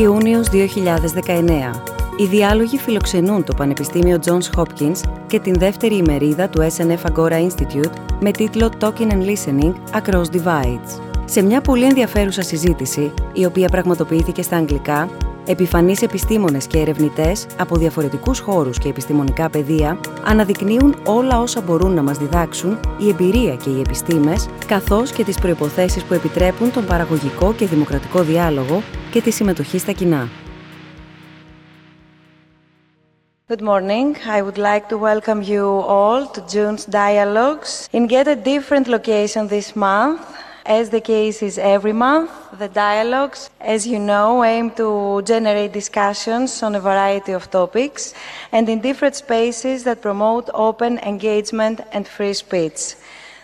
Ιούνιος 2019. Οι διάλογοι φιλοξενούν το Πανεπιστήμιο Johns Hopkins και την δεύτερη ημερίδα του SNF Agora Institute με τίτλο Talking and Listening Across Divides. Σε μια πολύ ενδιαφέρουσα συζήτηση, η οποία πραγματοποιήθηκε στα αγγλικά, επιφανείς επιστήμονες και ερευνητές από διαφορετικούς χώρους και επιστημονικά πεδία αναδεικνύουν όλα όσα μπορούν να μας διδάξουν η εμπειρία και οι επιστήμες, καθώς και τις προϋποθέσεις που επιτρέπουν τον παραγωγικό και δημοκρατικό διάλογο και τη συμμετοχή στα κοινά. Good morning. I would like to welcome you all to June's Dialogues in yet a different location this month. As the case is every month, the dialogues, as you know, aim to generate discussions on a variety of topics and in different spaces that promote open engagement and free speech.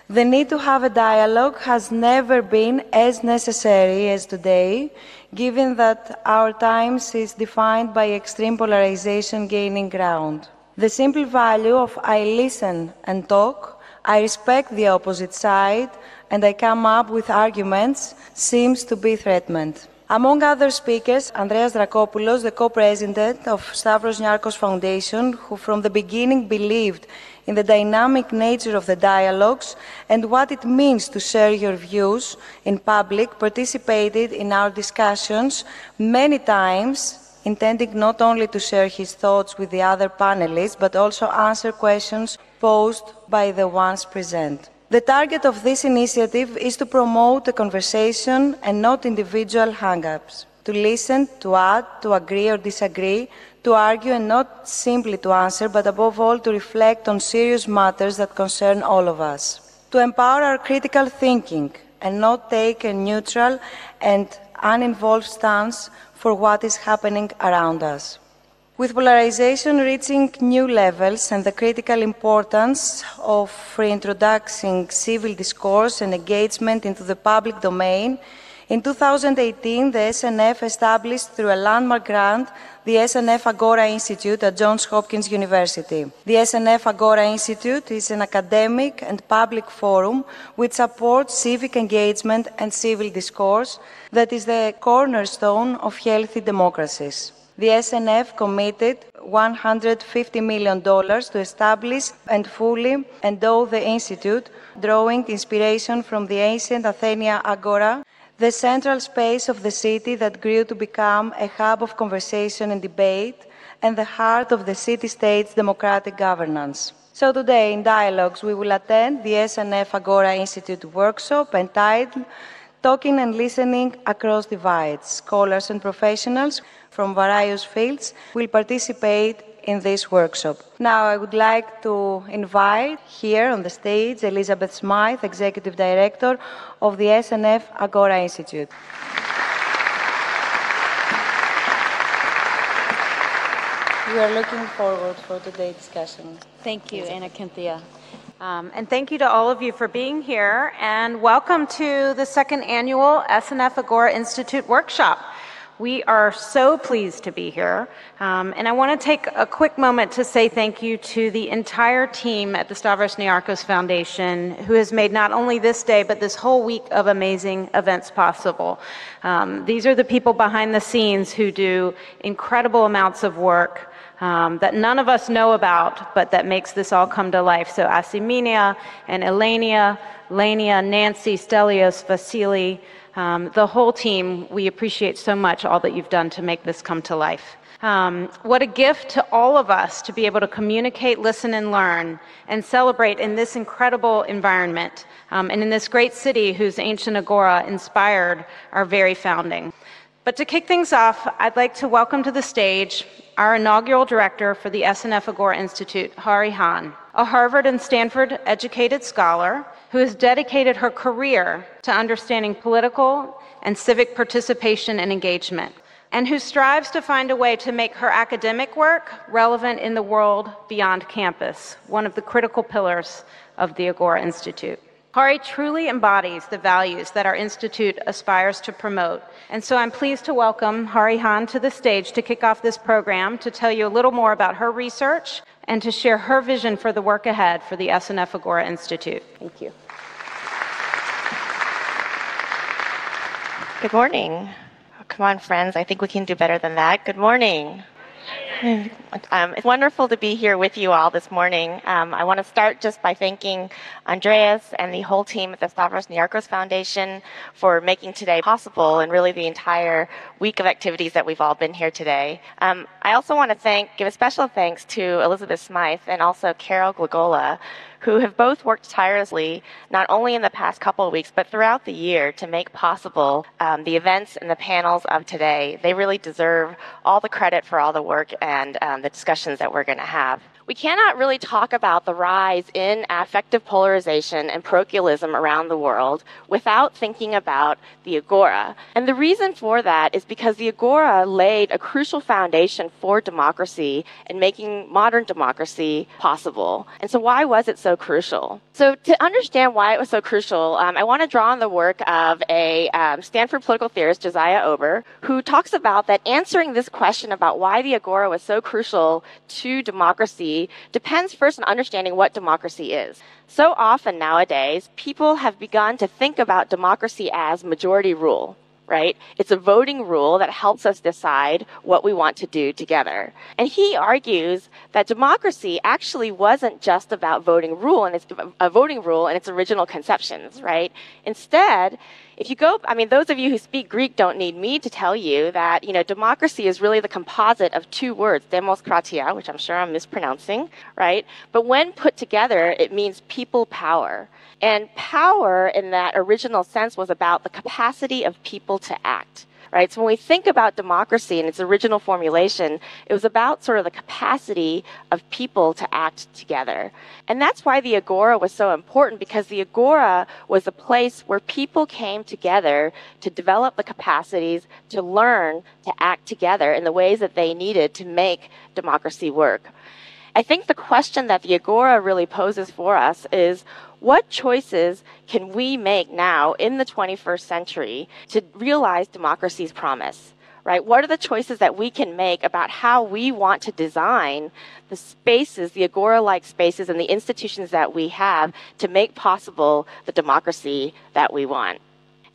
The need to have a dialogue has never been as necessary as today, given that our times is defined by extreme polarization gaining ground. The simple value of I listen and talk, I respect the opposite side, and I come up with arguments seems to be threatened. Among other speakers, Andreas Drakopoulos, the co-president of Stavros Niarchos Foundation, who from the beginning believed in the dynamic nature of the dialogues and what it means to share your views in public, participated in our discussions many times, intending not only to share his thoughts with the other panelists, but also answer questions posed by the ones present. The target of this initiative is to promote a conversation and not individual hang ups, to listen, to add, to agree or disagree, to argue and not simply to answer, but above all to reflect on serious matters that concern all of us. To empower our critical thinking and not take a neutral and uninvolved stance for what is happening around us. With polarization reaching new levels and the critical importance of reintroducing civil discourse and engagement into the public domain, in 2018, the SNF established through a landmark grant the SNF Agora Institute at Johns Hopkins University. The SNF Agora Institute is an academic and public forum which supports civic engagement and civil discourse that is the cornerstone of healthy democracies. The SNF committed $150 million to establish and fully endow the Institute, drawing inspiration from the ancient Athenia Agora the central space of the city that grew to become a hub of conversation and debate and the heart of the city state's democratic governance. So, today in Dialogues, we will attend the SNF Agora Institute workshop entitled Talking and Listening Across Divides. Scholars and professionals from various fields will participate in this workshop. Now, I would like to invite here on the stage Elizabeth Smythe, Executive Director of the SNF Agora Institute. We are looking forward for today's discussion. Thank you, Anna Cynthia. Um, and thank you to all of you for being here, and welcome to the second annual SNF Agora Institute workshop. We are so pleased to be here. Um, and I want to take a quick moment to say thank you to the entire team at the Stavros Niarchos Foundation who has made not only this day, but this whole week of amazing events possible. Um, these are the people behind the scenes who do incredible amounts of work. Um, that none of us know about, but that makes this all come to life. So Asiminia and Elenia, Lania, Nancy, Stelios, Vasily, um, the whole team, we appreciate so much all that you've done to make this come to life. Um, what a gift to all of us to be able to communicate, listen, and learn, and celebrate in this incredible environment um, and in this great city whose ancient agora inspired our very founding. But to kick things off, I'd like to welcome to the stage our inaugural director for the SNF Agora Institute, Hahrie Han, a Harvard and Stanford educated scholar who has dedicated her career to understanding political and civic participation and engagement, and who strives to find a way to make her academic work relevant in the world beyond campus, one of the critical pillars of the Agora Institute. Hahrie truly embodies the values that our institute aspires to promote. And so I'm pleased to welcome Hahrie Han to the stage to kick off this program to tell you a little more about her research and to share her vision for the work ahead for the SNF Agora Institute. Thank you. Good morning. Come on, friends. I think we can do better than that. Good morning. Um, it's wonderful to be here with you all this morning. Um, I want to start just by thanking Andreas and the whole team at the Stavros Niarchos Foundation for making today possible and really the entire week of activities that we've all been here today. Um, I also want to thank, give a special thanks to Elizabeth Smythe and also Carol Glagola who have both worked tirelessly, not only in the past couple of weeks, but throughout the year to make possible um, the events and the panels of today. They really deserve all the credit for all the work and um, the discussions that we're going to have we cannot really talk about the rise in affective polarization and parochialism around the world without thinking about the Agora. And the reason for that is because the Agora laid a crucial foundation for democracy and making modern democracy possible. And so, why was it so crucial? So, to understand why it was so crucial, um, I want to draw on the work of a um, Stanford political theorist, Josiah Ober, who talks about that answering this question about why the Agora was so crucial to democracy depends first on understanding what democracy is. So often nowadays, people have begun to think about democracy as majority rule right? It's a voting rule that helps us decide what we want to do together. And he argues that democracy actually wasn't just about voting rule and its a voting rule and its original conceptions, right? Instead, if you go, I mean, those of you who speak Greek don't need me to tell you that, you know, democracy is really the composite of two words, demokratia, which I'm sure I'm mispronouncing, right? But when put together, it means people power. And power in that original sense was about the capacity of people to act right? So when we think about democracy in its original formulation, it was about sort of the capacity of people to act together. And that's why the Agora was so important because the Agora was a place where people came together to develop the capacities to learn to act together in the ways that they needed to make democracy work. I think the question that the Agora really poses for us is what choices can we make now in the 21st century to realize democracy's promise? Right? What are the choices that we can make about how we want to design the spaces, the agora like spaces, and the institutions that we have to make possible the democracy that we want?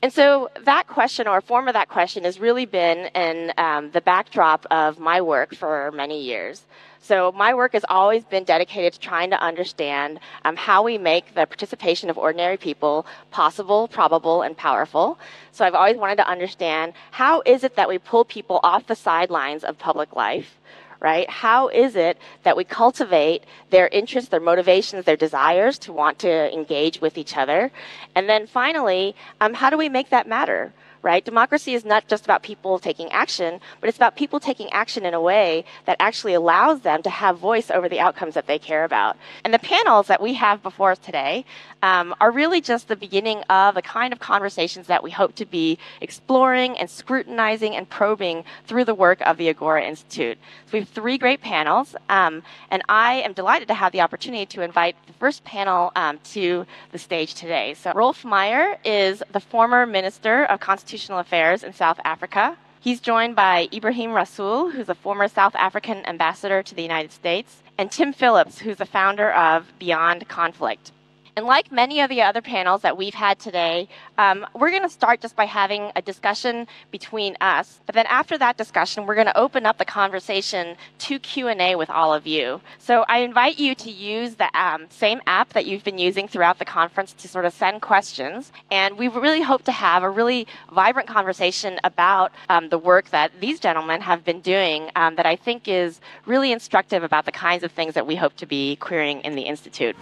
And so that question, or a form of that question, has really been in um, the backdrop of my work for many years. So my work has always been dedicated to trying to understand um, how we make the participation of ordinary people possible, probable, and powerful. So I've always wanted to understand how is it that we pull people off the sidelines of public life right? How is it that we cultivate their interests, their motivations, their desires to want to engage with each other? And then finally, um, how do we make that matter? Right? Democracy is not just about people taking action, but it's about people taking action in a way that actually allows them to have voice over the outcomes that they care about. And the panels that we have before us today um, are really just the beginning of the kind of conversations that we hope to be exploring and scrutinizing and probing through the work of the Agora Institute. So we have three great panels, um, and I am delighted to have the opportunity to invite the first panel um, to the stage today. So Roelf Meyer is the former Minister of Constitutional Affairs in South Africa. He's joined by Ebrahim Rasool, who's a former South African ambassador to the United States, and Tim Phillips, who's the founder of Beyond Conflict. And like many of the other panels that we've had today, um, we're going to start just by having a discussion between us. But then after that discussion, we're going to open up the conversation to Q&A with all of you. So I invite you to use the um, same app that you've been using throughout the conference to sort of send questions. And we really hope to have a really vibrant conversation about um, the work that these gentlemen have been doing um, that I think is really instructive about the kinds of things that we hope to be querying in the Institute.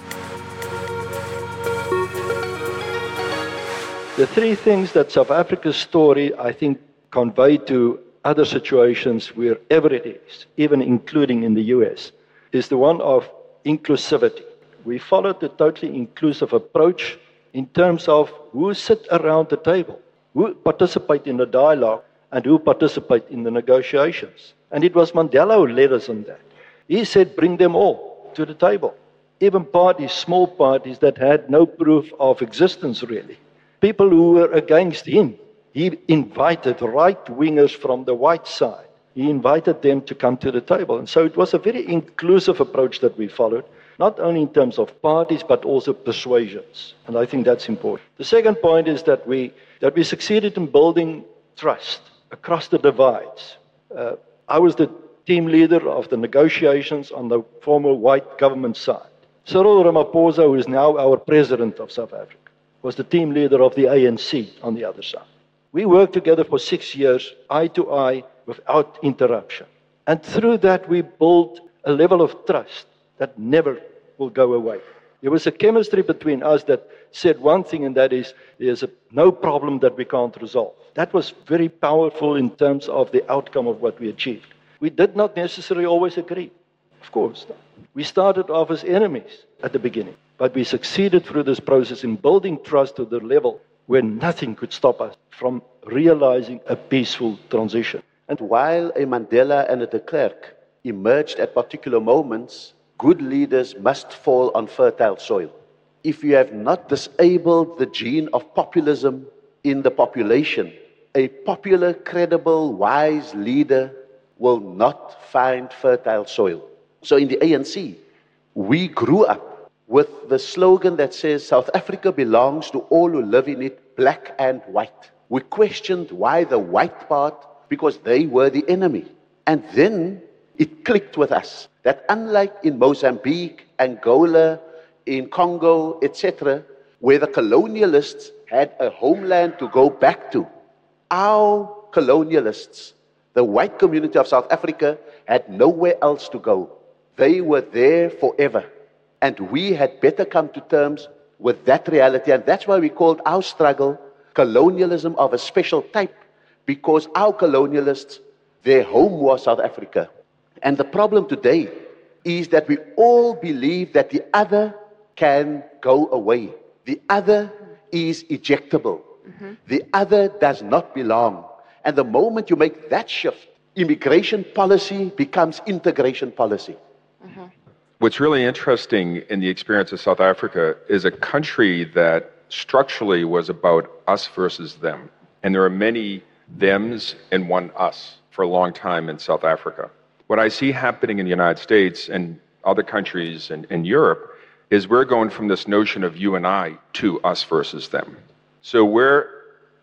The three things that South Africa's story, I think, convey to other situations wherever it is, even including in the US, is the one of inclusivity. We followed a totally inclusive approach in terms of who sit around the table, who participate in the dialogue, and who participate in the negotiations. And it was Mandela who led us on that. He said, bring them all to the table. Even parties, small parties that had no proof of existence really people who were against him. He invited right wingers from the white side. He invited them to come to the table. And so it was a very inclusive approach that we followed, not only in terms of parties, but also persuasions. And I think that's important. The second point is that we, that we succeeded in building trust. across the divides. Uh, I was the team leader of the negotiations on the former white government side. Cyril Ramaphosa, who is now our president of South Africa, was the team leader of the ANC on the other side. We worked together for six years, eye to eye, without interruption. And through that, we built a level of trust that never will go away. There was a chemistry between us that said one thing, and that is there's a, no problem that we can't resolve. That was very powerful in terms of the outcome of what we achieved. We did not necessarily always agree, of course. We started off as enemies at the beginning, but we succeeded through this process in building trust to the level where nothing could stop us from realizing a peaceful transition. And while a Mandela and a de Klerk emerged at particular moments, good leaders must fall on fertile soil. If you have not disabled the gene of populism in the population, a popular, credible, wise leader will not find fertile soil. So in the ANC, we grew up with the slogan that says South Africa belongs to all who live in it, black and white. We questioned why the white part, because they were the enemy. And then it clicked with us that unlike in Mozambique, Angola, in Congo, etc., where the colonialists had a homeland to go back to, our colonialists, the white community of South Africa, had nowhere else to go. They were there forever. And we had better come to terms with that reality. And that's why we called our struggle colonialism of a special type, because our colonialists, their home was South Africa. And the problem today is that we all believe that the other can go away. The other is ejectable. Mm-hmm. The other does not belong. And the moment you make that shift, immigration policy becomes integration policy. Mm-hmm. What's really interesting in the experience of South Africa is a country that structurally was about us versus them. And there are many thems and one us for a long time in South Africa. What I see happening in the United States and other countries and in Europe is we're going from this notion of you and I to us versus them. So we're,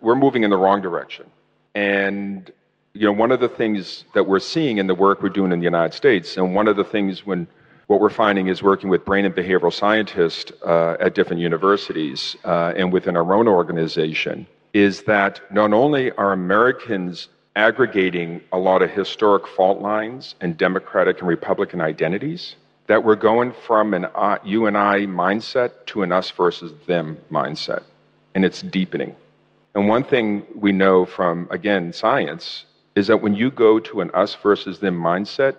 we're moving in the wrong direction. And you know, one of the things that we're seeing in the work we're doing in the United States, and one of the things when what we're finding is working with brain and behavioral scientists uh, at different universities uh, and within our own organization, is that not only are Americans aggregating a lot of historic fault lines and Democratic and Republican identities, that we're going from an uh, you and I mindset to an us versus them mindset. And it's deepening. And one thing we know from, again, science is that when you go to an us versus them mindset,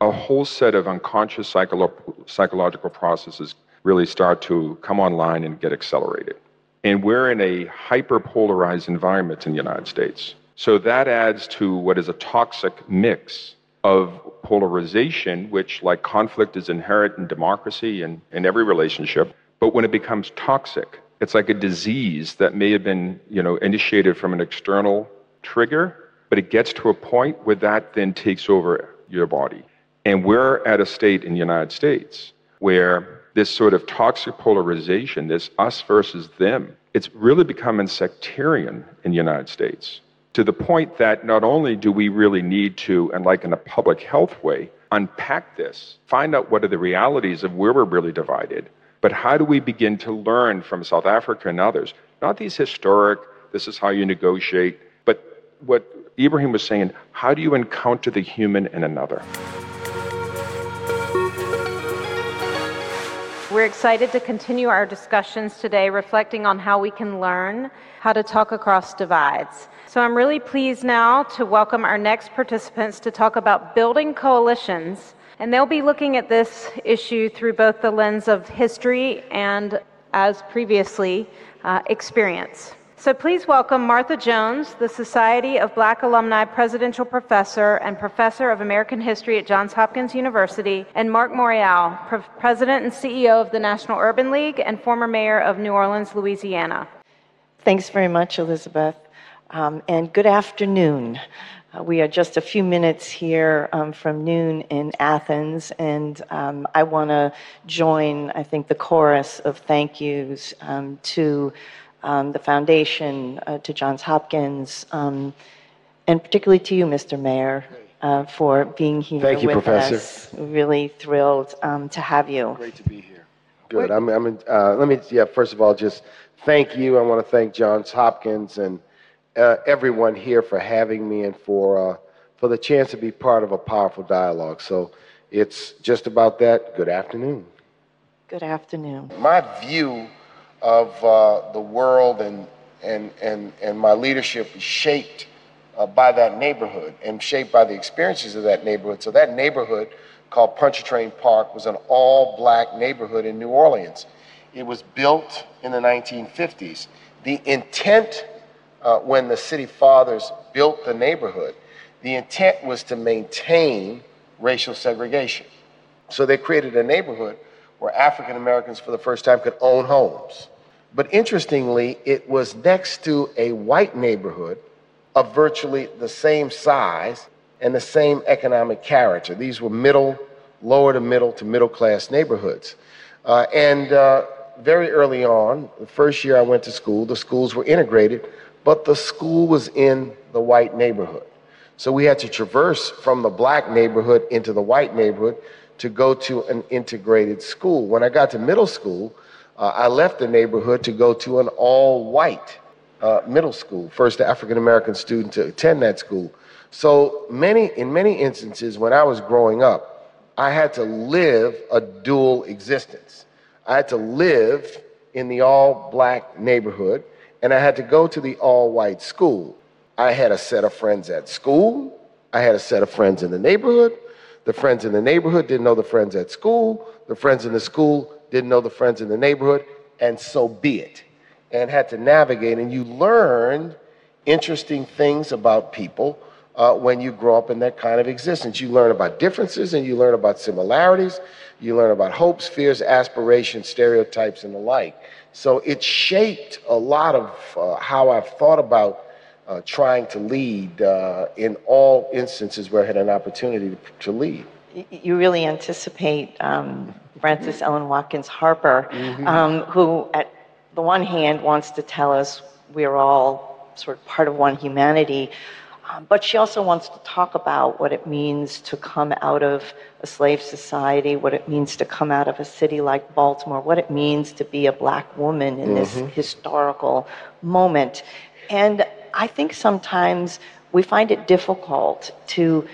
a whole set of unconscious psycholo- psychological processes really start to come online and get accelerated. And we're in a hyper polarized environment in the United States. So that adds to what is a toxic mix of polarization, which, like conflict, is inherent in democracy and in every relationship. But when it becomes toxic, it's like a disease that may have been, you know, initiated from an external trigger, but it gets to a point where that then takes over your body. And we're at a state in the United States where this sort of toxic polarization, this us versus them, it's really becoming sectarian in the United States to the point that not only do we really need to, and like in a public health way, unpack this, find out what are the realities of where we're really divided, but how do we begin to learn from South Africa and others? Not these historic, this is how you negotiate, but what Ebrahim was saying, how do you encounter the human in another? We're excited to continue our discussions today, reflecting on how we can learn how to talk across divides. So I'm really pleased now to welcome our next participants to talk about building coalitions. And they'll be looking at this issue through both the lens of history and, as previously, uh, experience. So please welcome Martha Jones, the Society of Black Alumni Presidential Professor and Professor of American History at Johns Hopkins University, and Mark Morial, President and CEO of the National Urban League and former mayor of New Orleans, Louisiana. Thanks very much, Elizabeth. Um, and good afternoon. Uh, we are just a few minutes here um, from noon in Athens, and um, I want to join, I think, the chorus of thank yous um, to um, the foundation, uh, to Johns Hopkins, um, and particularly to you, Mr. Mayor, uh, for being here Thank you, with Professor. us. Really thrilled um, to have you. Great to be here. Good. I'm, I'm in, uh, let me, yeah, first of all, just thank you. I want to thank Johns Hopkins and uh, everyone here for having me and for, uh, for the chance to be part of a powerful dialogue. So it's just about that. Good afternoon. Good afternoon. My view of uh, the world and, and, and, and my leadership is shaped uh, by that neighborhood and shaped by the experiences of that neighborhood. So that neighborhood called Pontchartrain Park was an all black neighborhood in New Orleans. It was built in the 1950s. The intent uh, when the city fathers built the neighborhood, the intent was to maintain racial segregation. So they created a neighborhood where African Americans for the first time could own homes. But interestingly, it was next to a white neighborhood of virtually the same size and the same economic character. These were middle, lower to middle to middle class neighborhoods. Uh, and uh, very early on, the first year I went to school, the schools were integrated, but the school was in the white neighborhood. So we had to traverse from the black neighborhood into the white neighborhood to go to an integrated school. When I got to middle school, uh, I left the neighborhood to go to an all white uh, middle school, first African American student to attend that school. So many, in many instances, when I was growing up, I had to live a dual existence. I had to live in the all black neighborhood, and I had to go to the all white school. I had a set of friends at school, I had a set of friends in the neighborhood. The friends in the neighborhood didn't know the friends at school, the friends in the school didn't know the friends in the neighborhood, and so be it. And had to navigate, and you learned interesting things about people uh, when you grow up in that kind of existence. You learn about differences and you learn about similarities. You learn about hopes, fears, aspirations, stereotypes, and the like. So it shaped a lot of uh, how I've thought about uh, trying to lead uh, in all instances where I had an opportunity to, to lead. You really anticipate um, Frances Ellen Watkins Harper, um, who, at the one hand, wants to tell us we're all sort of part of one humanity, um, but she also wants to talk about what it means to come out of a slave society, what it means to come out of a city like Baltimore, what it means to be a black woman in this historical moment. And I think sometimes we find it difficult to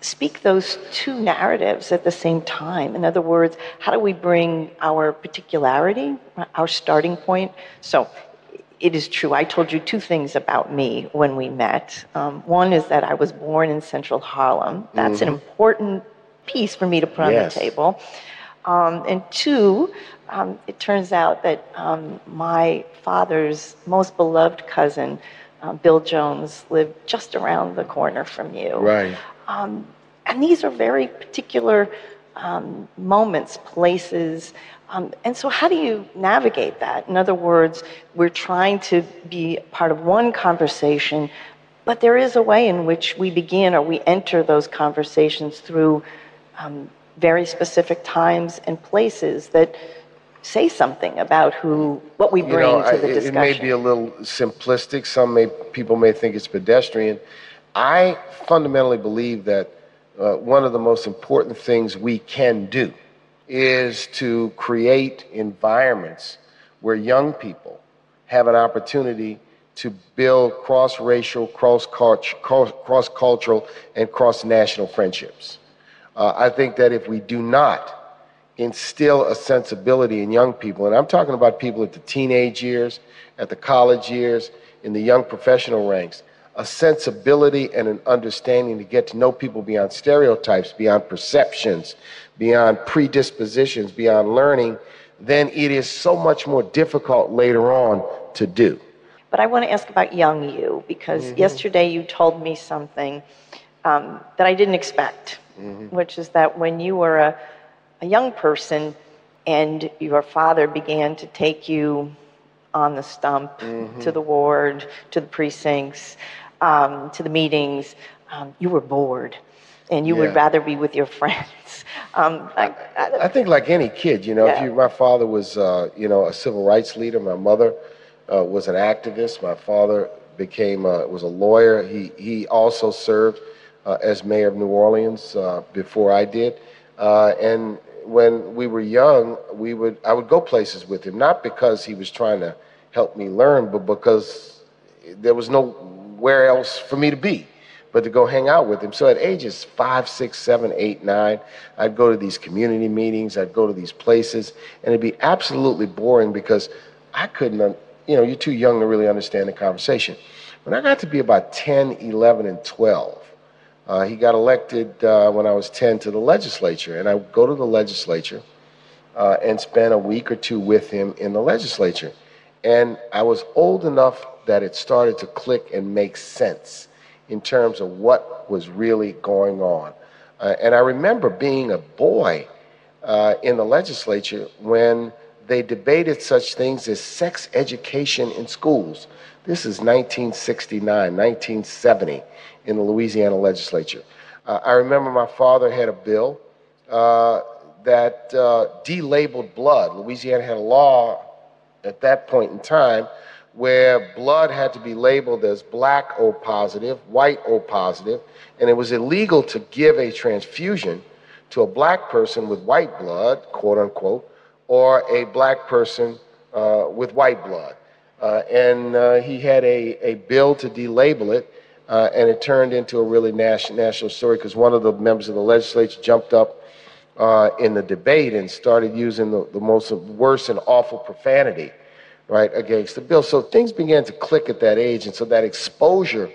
speak those two narratives at the same time. In other words, how do we bring our particularity, our starting point? So it is true. I told you two things about me when we met. Um, one is that I was born in central Harlem. That's an important piece for me to put on Yes. the table. Um, and two, um, it turns out that um, my father's most beloved cousin, uh, Bill Jones, lived just around the corner from you. Right. Um, and these are very particular um, moments, places. Um, and so, how do you navigate that? In other words, we're trying to be part of one conversation, but there is a way in which we begin or we enter those conversations through um, very specific times and places that say something about who, what we You bring know, to the it- discussion. It may be a little simplistic. Some may, people may think it's pedestrian. I fundamentally believe that uh, one of the most important things we can do is to create environments where young people have an opportunity to build cross-racial, cross-cultural, and cross-national friendships. Uh, I think that if we do not instill a sensibility in young people, and I'm talking about people at the teenage years, at the college years, in the young professional ranks, a sensibility and an understanding to get to know people beyond stereotypes, beyond perceptions, beyond predispositions, beyond learning, then it is so much more difficult later on to do. But I want to ask about young you because Mm-hmm. yesterday you told me something um, that I didn't expect, Mm-hmm. which is that when you were a, a young person and your father began to take you on the stump Mm-hmm. to the ward, to the precincts, um, to the meetings, um, you were bored and you would rather be with your friends. Um, I, I, I think like any kid, you know, if Yeah. you, my father was, uh, you know, a civil rights leader. My mother uh, was an activist. My father became a, was a lawyer. He he also served uh, as mayor of New Orleans uh, before I did. Uh, and when we were young, we would I would go places with him, not because he was trying to help me learn, but because there was nowhere else for me to be but to go hang out with him. So at ages five, six, seven, eight, nine, I'd go to these community meetings, I'd go to these places, and it'd be absolutely boring because I couldn't, you know, you're too young to really understand the conversation. When I got to be about 10, 11, and 12, uh, he got elected uh, when I was 10 to the legislature, and I go to the legislature uh, and spend a week or two with him in the legislature. And I was old enough that it started to click and make sense in terms of what was really going on. Uh, and I remember being a boy uh, in the legislature when they debated such things as sex education in schools. This is 1969, 1970 in the Louisiana legislature. Uh, I remember my father had a bill uh, that uh, delabeled blood. Louisiana had a law at that point in time where blood had to be labeled as black O positive, white O positive, and it was illegal to give a transfusion to a black person with white blood, quote unquote, or a black person uh, with white blood. Uh, and uh, he had a, a bill to delabel it, uh, and it turned into a really national, national story because one of the members of the legislature jumped up uh, in the debate and started using the, the most worst and awful profanity right, against the bill. So things began to click at that age. And so that exposure,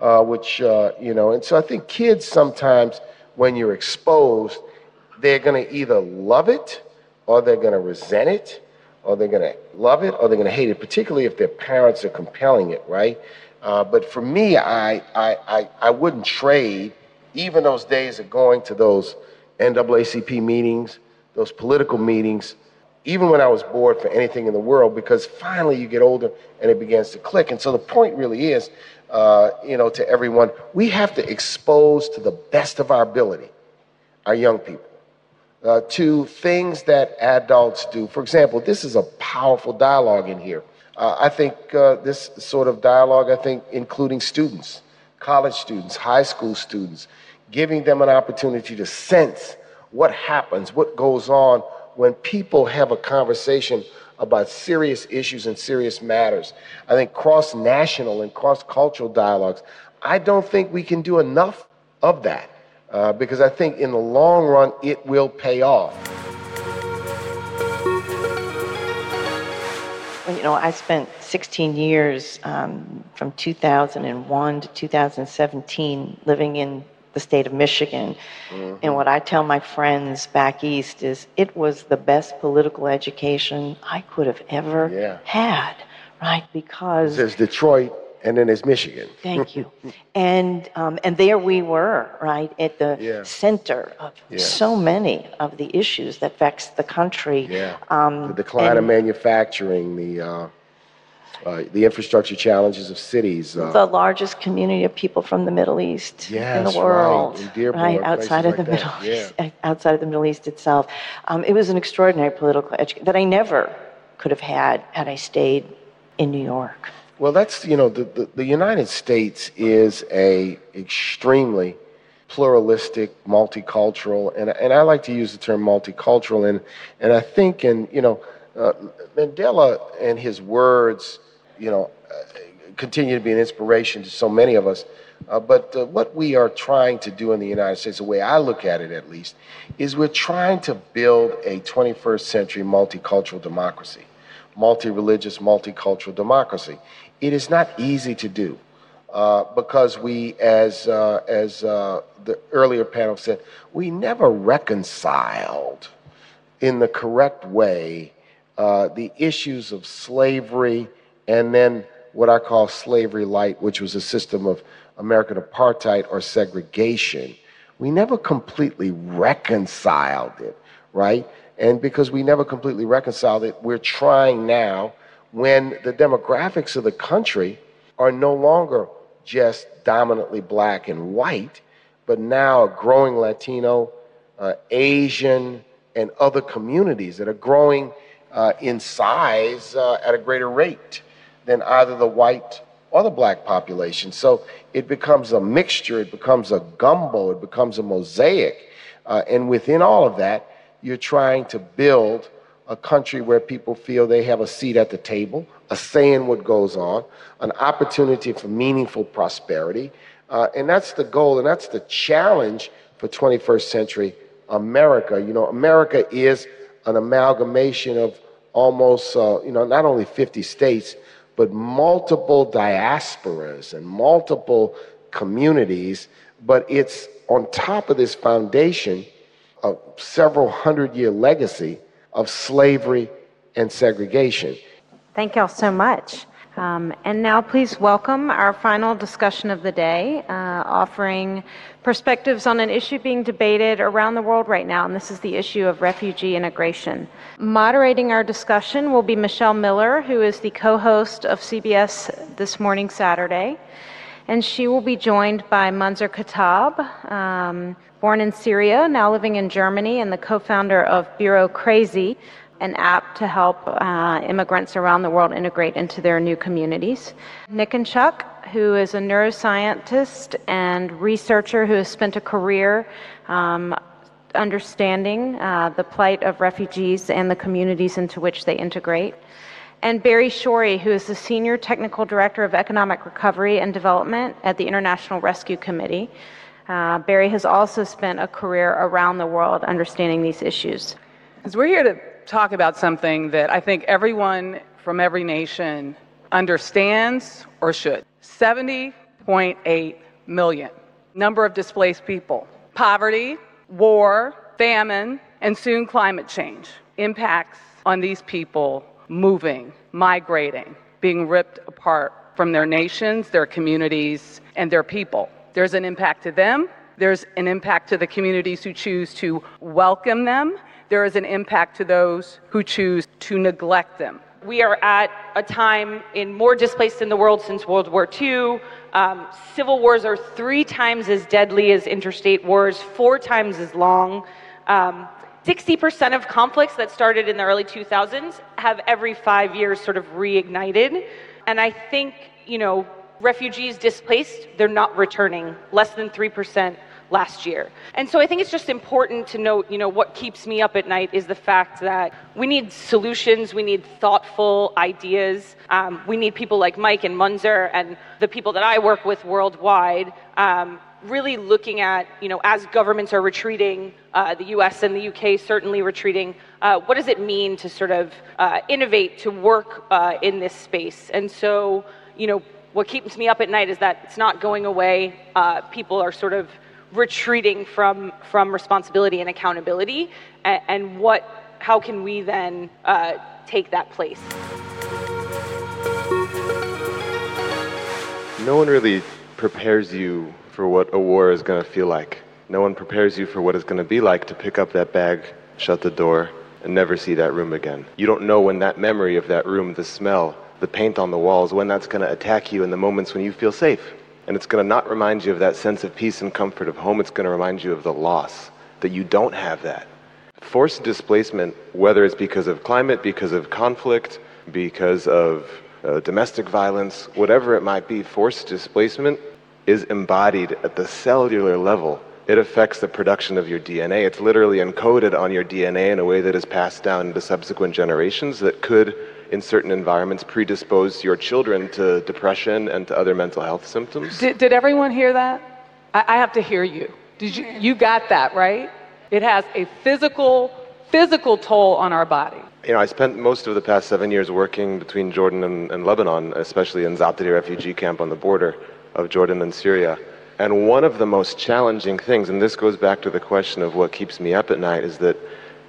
uh, which, you know, and so I think kids sometimes, when you're exposed, they're going to either love it or they're going to resent it Are they're going to love it Are they're going to hate it, particularly if their parents are compelling it, right? Uh, but for me, I, I, I, I wouldn't trade even those days of going to those NAACP meetings, those political meetings, even when I was bored for anything in the world, because finally you get older and it begins to click. And so the point really is, uh, you know, to everyone, we have to expose to the best of our ability our young people uh, to things that adults do. For example, this is a powerful dialogue in here. Uh, I think uh, this sort of dialogue, I think, including students, college students, high school students, giving them an opportunity to sense what happens, what goes on when people have a conversation about serious issues and serious matters. I think cross national and cross cultural dialogues, I don't think we can do enough of that uh, because I think in the long run it will pay off. You know, I spent 16 years um, from 2001 to 2017 living in the state of Michigan. Mm-hmm. And what I tell my friends back east is it was the best political education I could have ever yeah. had, right? Because there's Detroit and then there's Michigan. Thank you. And um, and there we were, right, at the yeah. center of yeah. so many of the issues that affects the country. Yeah. Um, the decline of manufacturing, the uh, uh, the infrastructure challenges of cities. Uh, the largest community of people from the Middle East yes, in the world, right, in Dearborn, right outside of like the Middle yeah. East, outside of the Middle East itself. Um, it was an extraordinary political education that I never could have had had I stayed in New York. Well, that's you know the, the, the United States is a extremely pluralistic, multicultural, and and I like to use the term multicultural, and and I think and you know. Uh, Mandela and his words you know, uh, continue to be an inspiration to so many of us. Uh, but uh, what we are trying to do in the United States, the way I look at it at least, is we're trying to build a 21st century multicultural democracy, multi religious, multicultural democracy. It is not easy to do uh, because we, as, uh, as uh, the earlier panel said, we never reconciled in the correct way the issues of slavery and then what I call slavery light, which was a system of American apartheid or segregation. We never completely reconciled it, right? And because we never completely reconciled it, we're trying now when the demographics of the country are no longer just dominantly black and white, but now a growing Latino, uh, Asian, and other communities that are growing uh, in size uh, at a greater rate than either the white or the black population. So it becomes a mixture, it becomes a gumbo, it becomes a mosaic. Uh, and within all of that, you're trying to build a country where people feel they have a seat at the table, a say in what goes on, an opportunity for meaningful prosperity. Uh, and that's the goal, and that's the challenge for 21st century America. You know, America is an amalgamation of almost, uh, you know, not only 50 states, but multiple diasporas and multiple communities. But it's on top of this foundation of several hundred year legacy of slavery and segregation. Thank y'all so much. Um, and now, please welcome our final discussion of the day, uh, offering perspectives on an issue being debated around the world right now, and this is the issue of refugee integration. Moderating our discussion will be Michelle Miller, who is the co host of CBS This Morning Saturday. And she will be joined by Munzer Khattab, um, born in Syria, now living in Germany, and the co founder of Bureaucrazy, an app to help uh, immigrants around the world integrate into their new communities. Niconchuk, who is a neuroscientist and researcher who has spent a career um, understanding uh, the plight of refugees and the communities into which they integrate. And Barri Shorey, who is the Senior Technical Director of Economic Recovery and Development at the International Rescue Committee. Uh, Barri has also spent a career around the world understanding these issues. Because we're here to talk about something that I think everyone from every nation understands or should. 70.8 million. Number of displaced people. Poverty, war, famine, and soon climate change impacts on these people moving, migrating, being ripped apart from their nations, their communities, and their people. There's an impact to them. There's an impact to the communities who choose to welcome them there is an impact to those who choose to neglect them. We are at a time in more displaced in the world since World War II. Um, civil wars are three times as deadly as interstate wars, four times as long. Um, 60% of conflicts that started in the early 2000s have every five years sort of reignited. And I think, you know, refugees displaced, they're not returning. Less than 3% last year. And so I think it's just important to note, you know, what keeps me up at night is the fact that we need solutions, we need thoughtful ideas. Um, we need people like Mike and Munzer and the people that I work with worldwide. Um, really looking at, you know, as governments are retreating, uh, the US and the UK certainly retreating, uh, what does it mean to sort of uh, innovate, to work uh, in this space? And so, you know, what keeps me up at night is that it's not going away. Uh, people are sort of retreating from from responsibility and accountability, and, and what how can we then uh, take that place? No one really prepares you for what a war is going to feel like. No one prepares you for what it's going to be like to pick up that bag, shut the door, and never see that room again. You don't know when that memory of that room, the smell, the paint on the walls, when that's going to attack you in the moments when you feel safe. And it's going to not remind you of that sense of peace and comfort of home. It's going to remind you of the loss that you don't have that. Forced displacement, whether it's because of climate, because of conflict, because of uh, domestic violence, whatever it might be, forced displacement is embodied at the cellular level. It affects the production of your DNA. It's literally encoded on your DNA in a way that is passed down into subsequent generations that could in certain environments predispose your children to depression and to other mental health symptoms. Did, did everyone hear that? I, I have to hear you. Did you. You got that, right? It has a physical, physical toll on our body. You know, I spent most of the past seven years working between Jordan and, and Lebanon, especially in Zaatari refugee camp on the border of Jordan and Syria. And one of the most challenging things, and this goes back to the question of what keeps me up at night, is that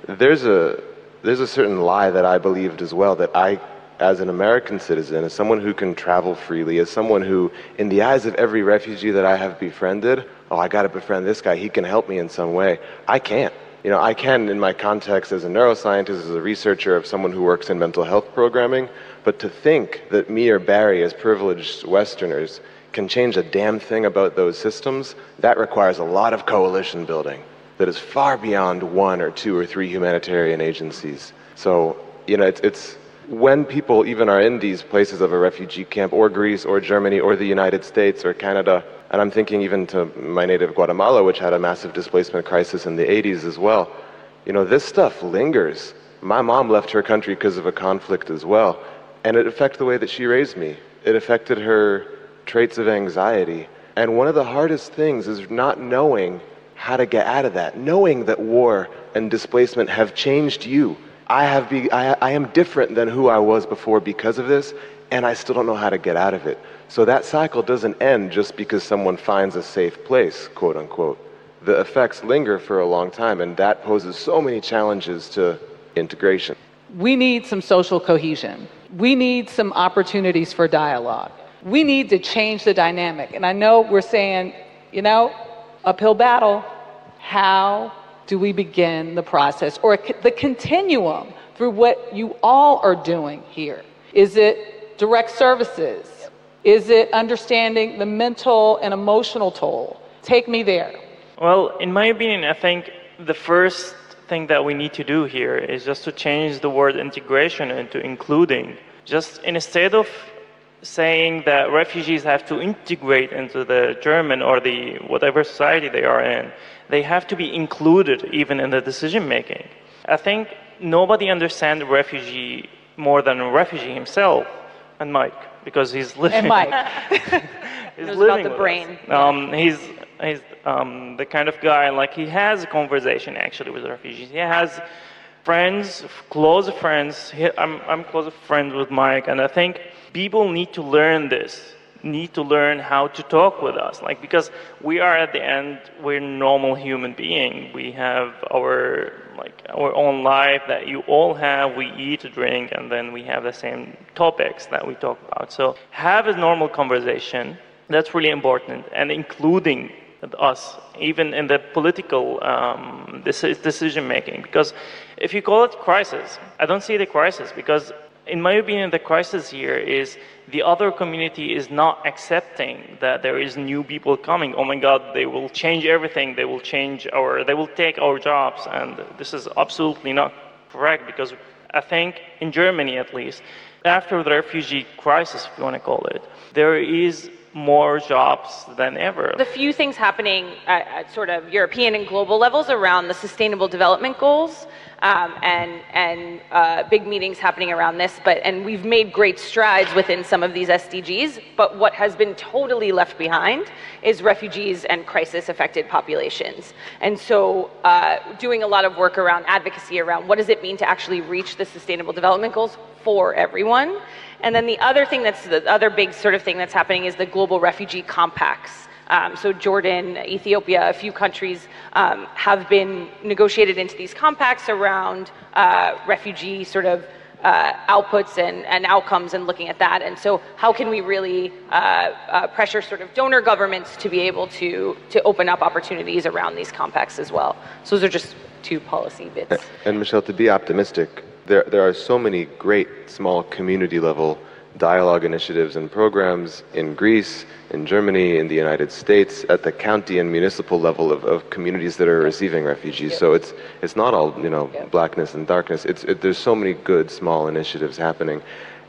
there's a there's a certain lie that I believed as well that I, as an American citizen, as someone who can travel freely, as someone who, in the eyes of every refugee that I have befriended, oh, I got to befriend this guy, he can help me in some way. I can't. You know, I can in my context as a neuroscientist, as a researcher, of someone who works in mental health programming, but to think that me or Barri, as privileged Westerners, can change a damn thing about those systems, that requires a lot of coalition building that is far beyond one or two or three humanitarian agencies. So, you know, it's, it's when people even are in these places of a refugee camp, or Greece, or Germany, or the United States, or Canada, and I'm thinking even to my native Guatemala, which had a massive displacement crisis in the 80s as well, you know, this stuff lingers. My mom left her country because of a conflict as well, and it affected the way that she raised me. It affected her traits of anxiety. And one of the hardest things is not knowing how to get out of that, knowing that war and displacement have changed you I, have be, I, I am different than who I was before because of this, and I still don't know how to get out of it. So that cycle doesn't end just because someone finds a safe place, quote unquote. The effects linger for a long time, and that poses so many challenges to integration. We need some social cohesion. We need some opportunities for dialogue. We need to change the dynamic. And I know we're saying, you know, uphill battle. How do we begin the process or the continuum through what you all are doing here? Is it direct services? Is it understanding the mental and emotional toll? Take me there. Well, in my opinion, I think the first thing that we need to do here is just to change the word integration into including. Just instead of saying that refugees have to integrate into the German or the whatever society they are in, they have to be included even in the decision making. I think nobody understands refugee more than a refugee himself and Mike because he's living. And Mike. he's Knows living about the brain. Um, he's he's um, the kind of guy like he has a conversation actually with refugees. He has friends, close friends. He, I'm I'm close friends with Mike, and I think people need to learn this need to learn how to talk with us. Like because we are at the end we're normal human being. We have our like our own life that you all have. We eat drink and then we have the same topics that we talk about. So have a normal conversation. That's really important and including us even in the political um, decision making because if you call it crisis i don't see the crisis because in my opinion, the crisis here is the other community is not accepting that there is new people coming. Oh my God, they will change everything. They will change our, they will take our jobs. And this is absolutely not correct because I think in Germany at least, after the refugee crisis, if you want to call it, there is more jobs than ever. The few things happening at, at, sort of European and global levels around the Sustainable Development Goals um, and and uh, big meetings happening around this. But and we've made great strides within some of these SDGs. But what has been totally left behind is refugees and crisis-affected populations. And so, uh, doing a lot of work around advocacy around what does it mean to actually reach the Sustainable Development Goals for everyone. And then the other thing that's the other big sort of thing that's happening is the global refugee compacts. Um, so Jordan, Ethiopia, a few countries um, have been negotiated into these compacts around uh, refugee sort of uh, outputs and, and, outcomes and looking at that. And so, how can we really uh, uh, pressure sort of donor governments to be able to to open up opportunities around these compacts as well? So those are just two policy bits. And Michelle, to be optimistic, there there are so many great small community level dialogue initiatives and programs in Greece, in Germany, in the United States, at the county and municipal level of, of communities that are receiving refugees. So it's it's not all you know blackness and darkness. It's it, there's so many good small initiatives happening,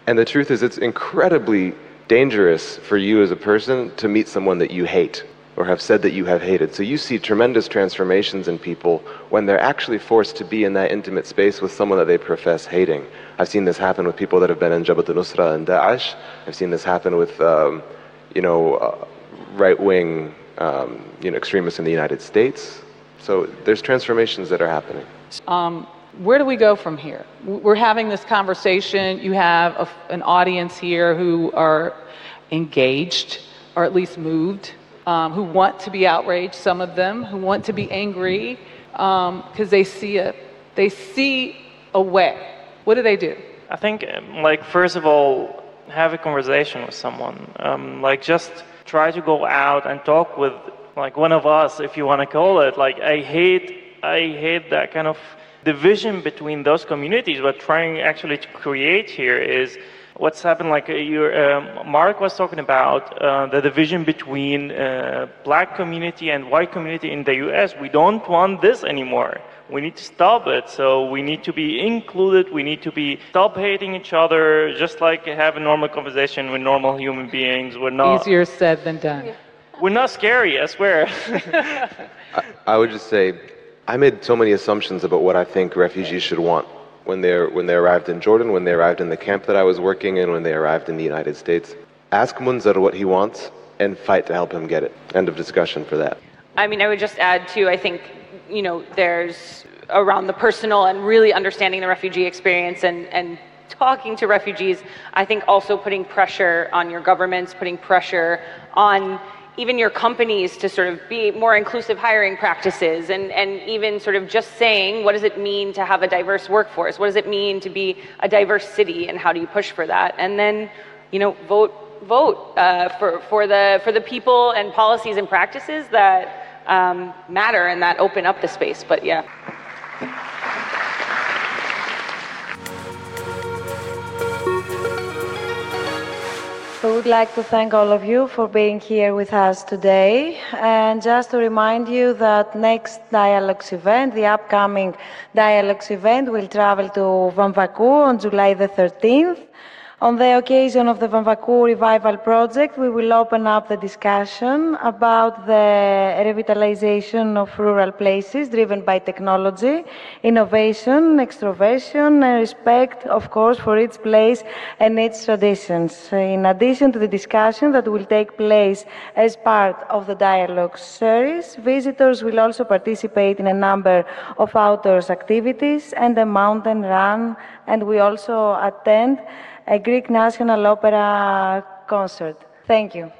and the truth is, it's incredibly dangerous for you as a person to meet someone that you hate or have said that you have hated. So you see tremendous transformations in people when they're actually forced to be in that intimate space with someone that they profess hating. I've seen this happen with people that have been in Jabhat al-Nusra and Daesh. I've seen this happen with, um, you know, uh, right-wing, um, you know, extremists in the United States. So there's transformations that are happening. Um, where do we go from here? We're having this conversation. You have a, an audience here who are engaged, or at least moved um, who want to be outraged, some of them who want to be angry because um, they see a they see a way. What do they do? I think, um, like first of all, have a conversation with someone. Um, like just try to go out and talk with like one of us, if you want to call it. Like I hate I hate that kind of division between those communities. What trying actually to create here is what's happened, like uh, um, Mark was talking about uh, the division between uh, black community and white community in the U.S. We don't want this anymore. We need to stop it. So we need to be included. We need to be stop hating each other, just like have a normal conversation with normal human beings. We're not Easier said than done. we're not scary. I swear. I, I would just say, I made so many assumptions about what I think refugees should want when they when they arrived in Jordan, when they arrived in the camp that I was working in, when they arrived in the United States. Ask Munzar what he wants and fight to help him get it. End of discussion for that. I mean, I would just add too. I think you know, there's around the personal and really understanding the refugee experience and and talking to refugees. I think also putting pressure on your governments, putting pressure on even your companies to sort of be more inclusive hiring practices and, and even sort of just saying what does it mean to have a diverse workforce? What does it mean to be a diverse city and how do you push for that? And then you know vote vote uh, for, for the for the people and policies and practices that um, matter and that open up the space. But yeah would like to thank all of you for being here with us today. And just to remind you that next Dialogues event, the upcoming Dialogues event, will travel to Vamvakou on July the 13th. On the occasion of the Vamvakou Revival Project, we will open up the discussion about the revitalization of rural places driven by technology, innovation, extroversion, and respect, of course, for its place and its traditions. In addition to the discussion that will take place as part of the dialogue series, visitors will also participate in a number of outdoors activities and a mountain run, and we also attend a Greek national opera concert. Thank you.